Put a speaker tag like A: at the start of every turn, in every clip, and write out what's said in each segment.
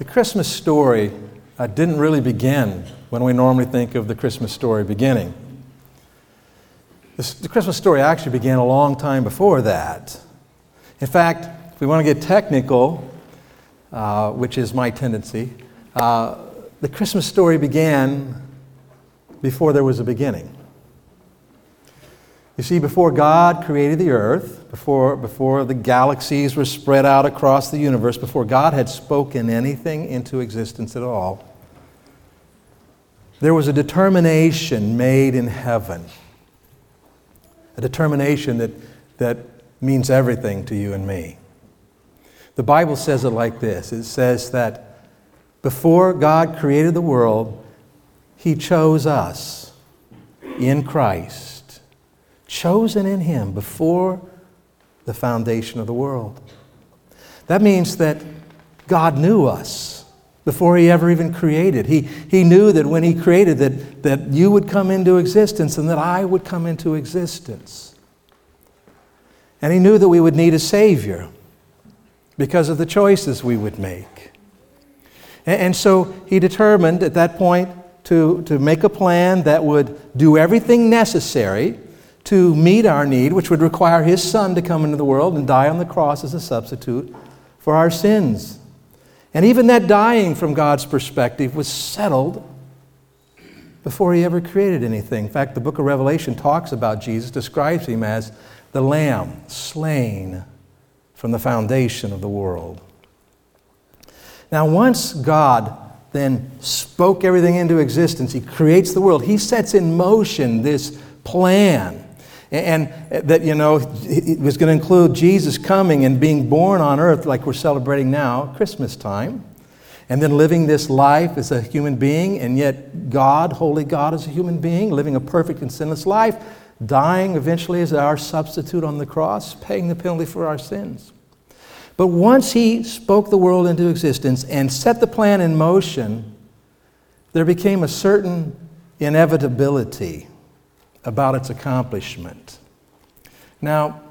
A: The Christmas story uh, didn't really begin when we normally think of the Christmas story beginning. The Christmas story actually began a long time before that. In fact, if we want to get technical, uh, which is my tendency, uh, the Christmas story began before there was a beginning. You see, before God created the earth, before, before the galaxies were spread out across the universe, before God had spoken anything into existence at all, there was a determination made in heaven. A determination that, that means everything to you and me. The Bible says it like this it says that before God created the world, He chose us in Christ, chosen in Him before the foundation of the world. That means that God knew us before he ever even created. He, he knew that when he created that, that you would come into existence and that I would come into existence. And he knew that we would need a Savior because of the choices we would make. And, and so he determined at that point to, to make a plan that would do everything necessary to meet our need, which would require his Son to come into the world and die on the cross as a substitute for our sins. And even that dying from God's perspective was settled before he ever created anything. In fact, the book of Revelation talks about Jesus, describes him as the Lamb slain from the foundation of the world. Now, once God then spoke everything into existence, he creates the world, he sets in motion this plan and that, you know, it was going to include Jesus coming and being born on earth like we're celebrating now, Christmas time, and then living this life as a human being, and yet God, holy God, as a human being, living a perfect and sinless life, dying eventually as our substitute on the cross, paying the penalty for our sins. But once he spoke the world into existence and set the plan in motion, there became a certain inevitability about its accomplishment. Now,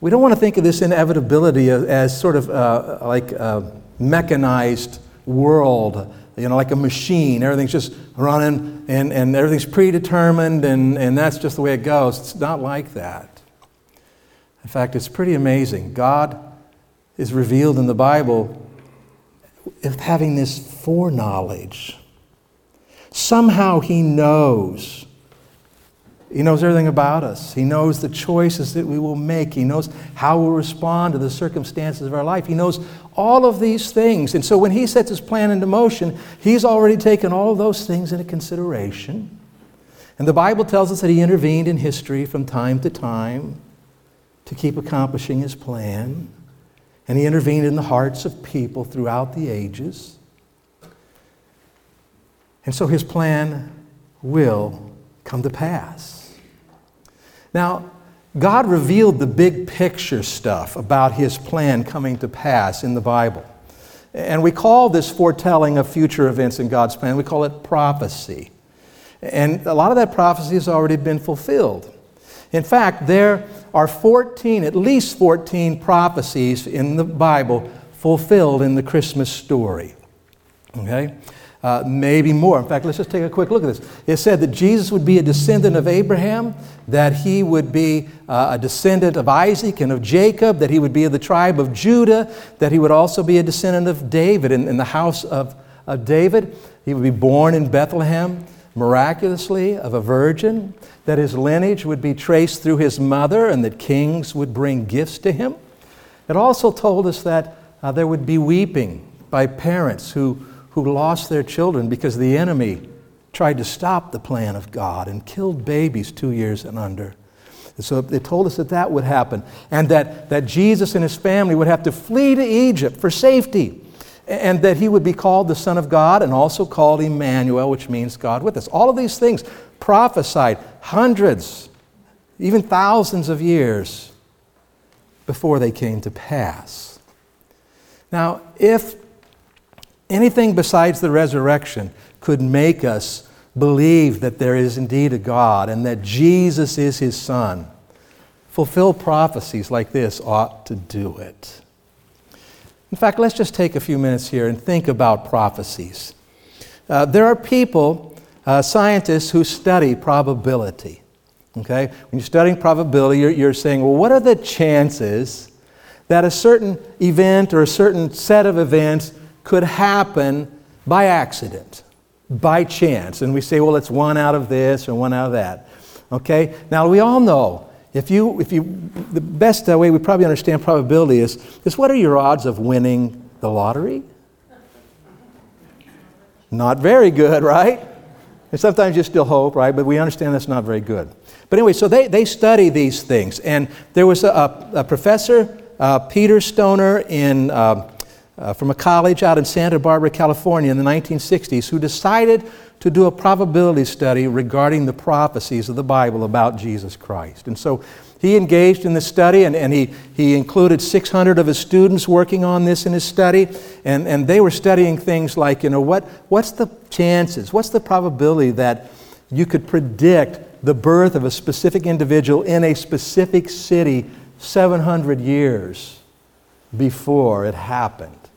A: we don't want to think of this inevitability as, sort of uh, like a mechanized world, you know, like a machine. Everything's just running and, and everything's predetermined and, and that's just the way it goes. It's not like that. In fact, it's pretty amazing. God is revealed in the Bible as having this foreknowledge. Somehow He knows he knows everything about us. He knows the choices that we will make. He knows how we'll respond to the circumstances of our life. He knows all of these things. And so when He sets His plan into motion, He's already taken all those things into consideration. And the Bible tells us that He intervened in history from time to time to keep accomplishing His plan. And He intervened in the hearts of people throughout the ages. And so His plan will come to pass. Now, God revealed the big picture stuff about his plan coming to pass in the Bible. And we call this foretelling of future events in God's plan, we call it prophecy. And a lot of that prophecy has already been fulfilled. In fact, there are 14, at least 14 prophecies in the Bible fulfilled in the Christmas story. Okay? Uh, maybe more. In fact, let's just take a quick look at this. It said that Jesus would be a descendant of Abraham, that he would be uh, a descendant of Isaac and of Jacob, that he would be of the tribe of Judah, that he would also be a descendant of David in, in the house of, of David. He would be born in Bethlehem miraculously of a virgin, that his lineage would be traced through his mother, and that kings would bring gifts to him. It also told us that uh, there would be weeping by parents who who lost their children because the enemy tried to stop the plan of God and killed babies two years and under. And so they told us that that would happen and that, that Jesus and his family would have to flee to Egypt for safety and that he would be called the Son of God and also called Emmanuel, which means God with us. All of these things prophesied hundreds, even thousands of years before they came to pass. Now, if Anything besides the resurrection could make us believe that there is indeed a God and that Jesus is his Son. Fulfill prophecies like this ought to do it. In fact, let's just take a few minutes here and think about prophecies. Uh, there are people, uh, scientists, who study probability. Okay? When you're studying probability, you're, you're saying, well, what are the chances that a certain event or a certain set of events could happen by accident, by chance? And we say, well, it's one out of this or one out of that. Okay? Now, we all know if you, if you, the best way we probably understand probability is, is what are your odds of winning the lottery? Not very good, right? And sometimes you still hope, right? But we understand that's not very good. But anyway, so they, they study these things. And there was a, a professor, uh, Peter Stoner, in, uh, uh, from a college out in Santa Barbara, California in the 1960s, who decided to do a probability study regarding the prophecies of the Bible about Jesus Christ. And so he engaged in this study, and, and he, he included 600 of his students working on this in his study. And, and they were studying things like, you know, what, what's the chances, what's the probability that you could predict the birth of a specific individual in a specific city 700 years before it happened.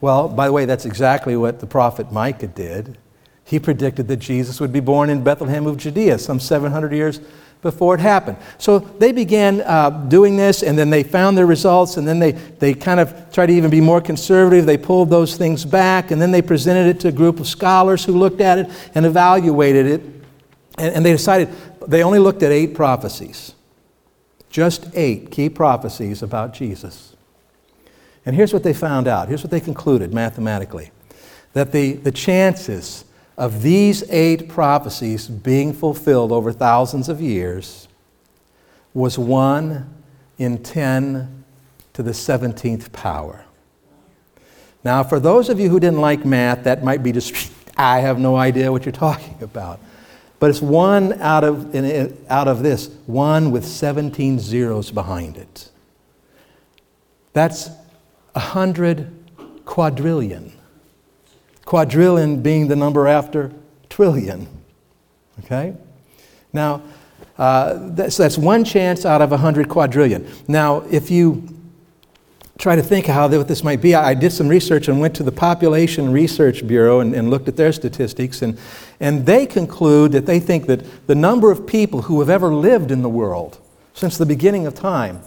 A: Well, by the way, that's exactly what the prophet Micah did. He predicted that Jesus would be born in Bethlehem of Judea some 700 years before it happened. So they began uh, doing this, and then they found their results, and then they, they kind of tried to even be more conservative. They pulled those things back, and then they presented it to a group of scholars who looked at it and evaluated it. And, and they decided they only looked at eight prophecies, just eight key prophecies about Jesus. And here's what they found out. Here's what they concluded mathematically that the, the chances of these eight prophecies being fulfilled over thousands of years was 1 in 10 to the 17th power. Now, for those of you who didn't like math, that might be just, I have no idea what you're talking about. But it's one out of, out of this, one with 17 zeros behind it. That's a hundred quadrillion. Quadrillion being the number after trillion. Okay? Now, uh, that's, that's one chance out of a hundred quadrillion. Now, if you try to think how this might be, I, I did some research and went to the Population Research Bureau and, and looked at their statistics, and, and they conclude that they think that the number of people who have ever lived in the world since the beginning of time,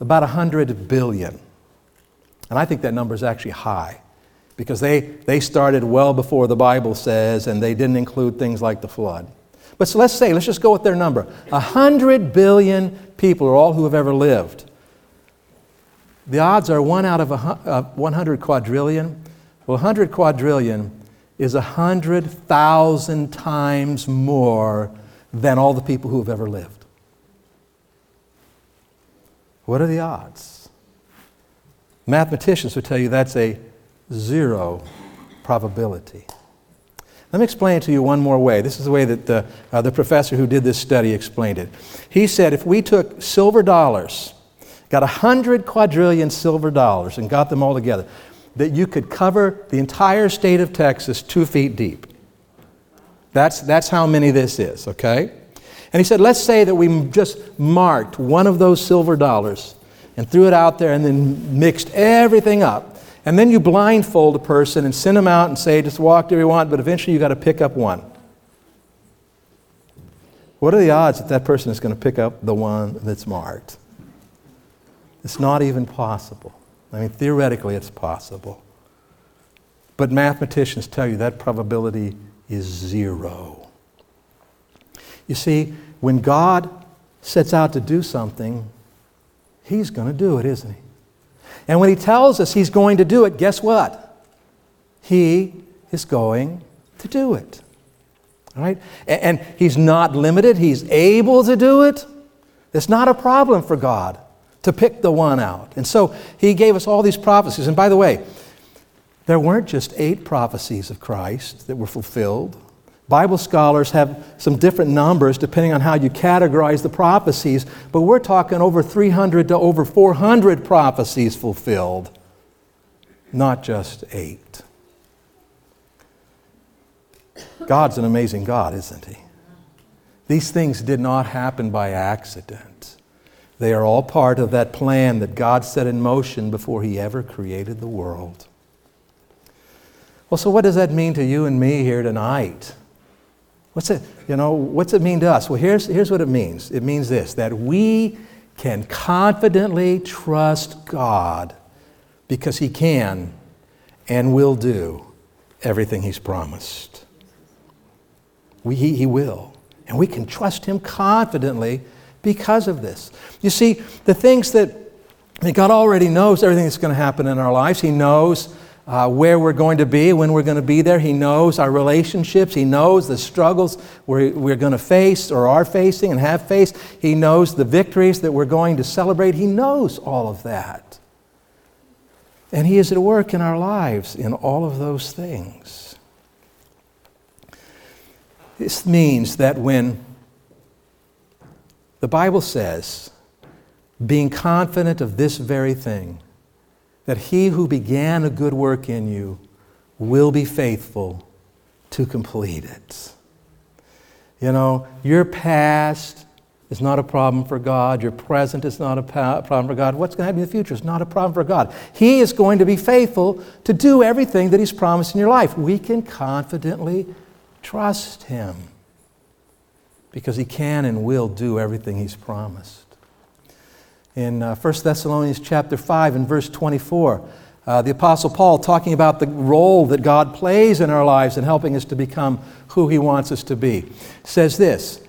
A: about a 100 billion. And I think that number is actually high because they, they started well before the Bible says, and they didn't include things like the flood. But so let's say, let's just go with their number. A hundred billion people are all who have ever lived. The odds are one out of a, uh, 100 quadrillion. Well, 100 quadrillion is 100,000 times more than all the people who have ever lived. What are the odds? Mathematicians would tell you that's a zero probability. Let me explain to you one more way. This is the way that the, uh, the professor who did this study explained it. He said if we took silver dollars, got a hundred quadrillion silver dollars, and got them all together, that you could cover the entire state of Texas two feet deep. That's, that's how many this is, okay? And he said, let's say that we just marked one of those silver dollars and threw it out there and then mixed everything up and then you blindfold a person and send them out and say, just walk where you want, but eventually you've got to pick up one. What are the odds that that person is going to pick up the one that's marked? It's not even possible. I mean, theoretically, it's possible. But mathematicians tell you that probability is zero. You see, when God sets out to do something, He's going to do it, isn't He? And when he tells us he's going to do it, guess what? He is going to do it. All right? And he's not limited, he's able to do it. It's not a problem for God to pick the one out. And so he gave us all these prophecies. And by the way, there weren't just eight prophecies of Christ that were fulfilled. Bible scholars have some different numbers depending on how you categorize the prophecies, but we're talking over 300 to over 400 prophecies fulfilled, not just eight. God's an amazing God, isn't He? These things did not happen by accident. They are all part of that plan that God set in motion before He ever created the world. Well, so what does that mean to you and me here tonight? What's it, you know, what's it mean to us? Well, here's, here's what it means. It means this that we can confidently trust God because He can and will do everything He's promised. We, he, he will. And we can trust Him confidently because of this. You see, the things that, that God already knows everything that's going to happen in our lives. He knows uh, where we're going to be, when we're going to be there. He knows our relationships. He knows the struggles we're, we're going to face or are facing and have faced. He knows the victories that we're going to celebrate. He knows all of that. And He is at work in our lives in all of those things. This means that when the Bible says, being confident of this very thing, that he who began a good work in you will be faithful to complete it. You know, your past is not a problem for God. Your present is not a problem for God. What's going to happen in the future is not a problem for God. He is going to be faithful to do everything that He's promised in your life. We can confidently trust Him because He can and will do everything He's promised in uh, 1 Thessalonians chapter 5 and verse 24. Uh, the Apostle Paul talking about the role that God plays in our lives in helping us to become who he wants us to be. Says this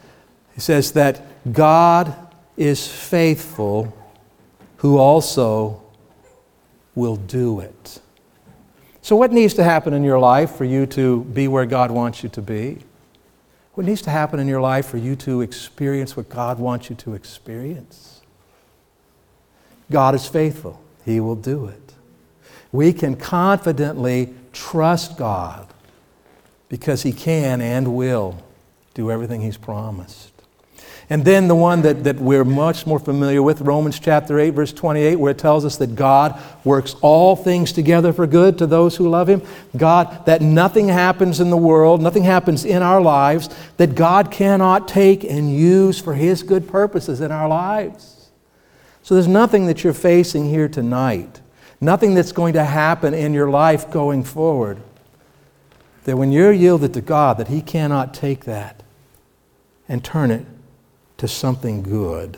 A: He says that God is faithful who also will do it. So, what needs to happen in your life for you to be where God wants you to be? What needs to happen in your life for you to experience what God wants you to experience? God is faithful, He will do it. We can confidently trust God because He can and will do everything He's promised. And then the one that, that we're much more familiar with, Romans chapter 8, verse 28, where it tells us that God works all things together for good to those who love Him. God, that nothing happens in the world, nothing happens in our lives that God cannot take and use for His good purposes in our lives. So there's nothing that you're facing here tonight, nothing that's going to happen in your life going forward. That when you're yielded to God, that He cannot take that and turn it to something good,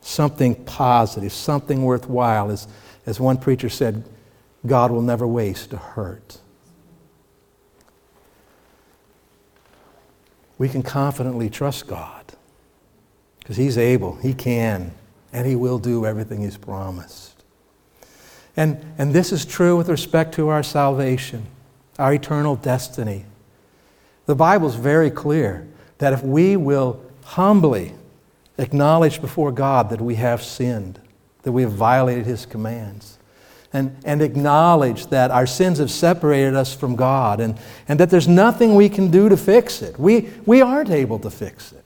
A: something positive, something worthwhile. As, as one preacher said, God will never waste a hurt. We can confidently trust God because He's able, He can and He will do everything He's promised. And, and this is true with respect to our salvation, our eternal destiny. The Bible is very clear that if we will humbly acknowledge before God that we have sinned, that we have violated His commands, and, and acknowledge that our sins have separated us from God and, and that there's nothing we can do to fix it. We, we aren't able to fix it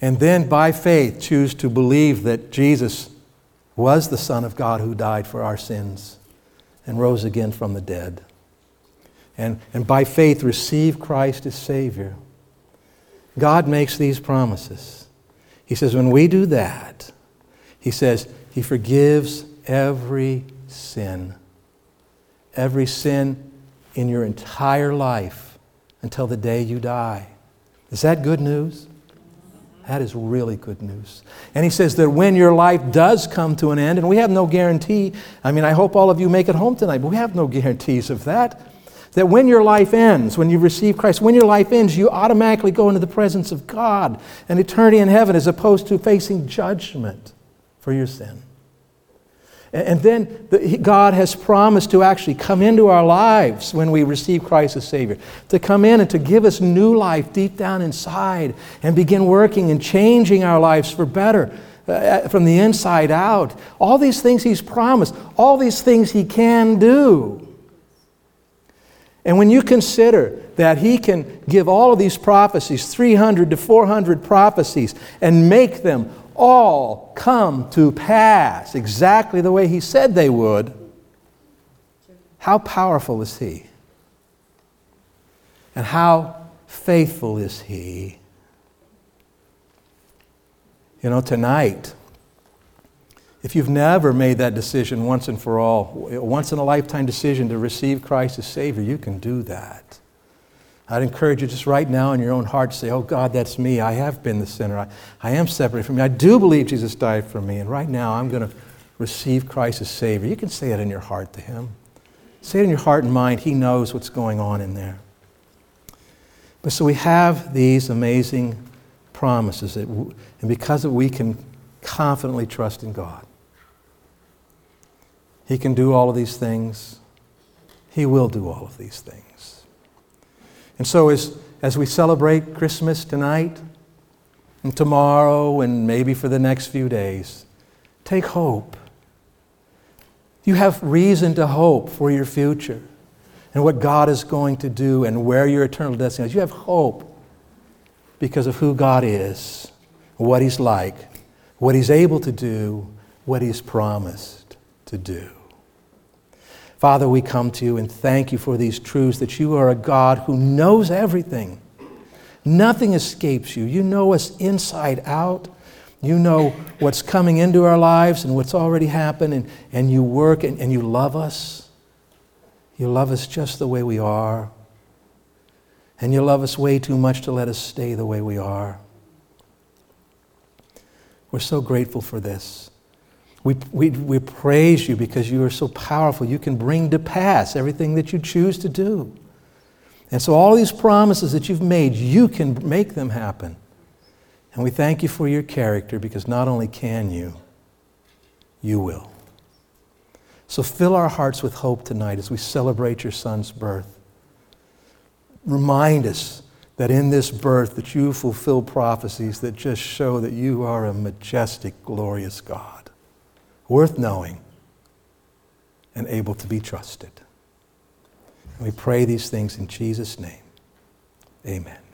A: and then by faith choose to believe that Jesus was the Son of God who died for our sins and rose again from the dead. And, and by faith receive Christ as Savior. God makes these promises. He says, when we do that, He says, He forgives every sin. Every sin in your entire life until the day you die. Is that good news? That is really good news. And he says that when your life does come to an end, and we have no guarantee, I mean, I hope all of you make it home tonight, but we have no guarantees of that. That when your life ends, when you receive Christ, when your life ends, you automatically go into the presence of God and eternity in heaven as opposed to facing judgment for your sin. And then the, God has promised to actually come into our lives when we receive Christ as Savior, to come in and to give us new life deep down inside and begin working and changing our lives for better uh, from the inside out. All these things He's promised, all these things He can do. And when you consider that He can give all of these prophecies, 300 to 400 prophecies, and make them all come to pass exactly the way he said they would, how powerful is he? And how faithful is he? You know, tonight, if you've never made that decision once and for all, once in a lifetime decision to receive Christ as Savior, you can do that. I'd encourage you just right now in your own heart to say, Oh God, that's me. I have been the sinner. I, I am separated from you. I do believe Jesus died for me. And right now I'm going to receive Christ as Savior. You can say it in your heart to Him. Say it in your heart and mind. He knows what's going on in there. But so we have these amazing promises, that w- and because of we can confidently trust in God. He can do all of these things. He will do all of these things. And so, as, as we celebrate Christmas tonight and tomorrow and maybe for the next few days, take hope. You have reason to hope for your future and what God is going to do and where your eternal destiny is. You have hope because of who God is, what He's like, what He's able to do, what He's promised to do. Father, we come to you and thank you for these truths that you are a God who knows everything. Nothing escapes you. You know us inside out. You know what's coming into our lives and what's already happened, and, and you work and, and you love us. You love us just the way we are. And you love us way too much to let us stay the way we are. We're so grateful for this. We, we, we praise you because you are so powerful. You can bring to pass everything that you choose to do. And so, all these promises that you've made, you can make them happen. And we thank you for your character because not only can you, you will. So, fill our hearts with hope tonight as we celebrate your son's birth. Remind us that in this birth that you fulfill prophecies that just show that you are a majestic, glorious God worth knowing, and able to be trusted. And we pray these things in Jesus' name. Amen.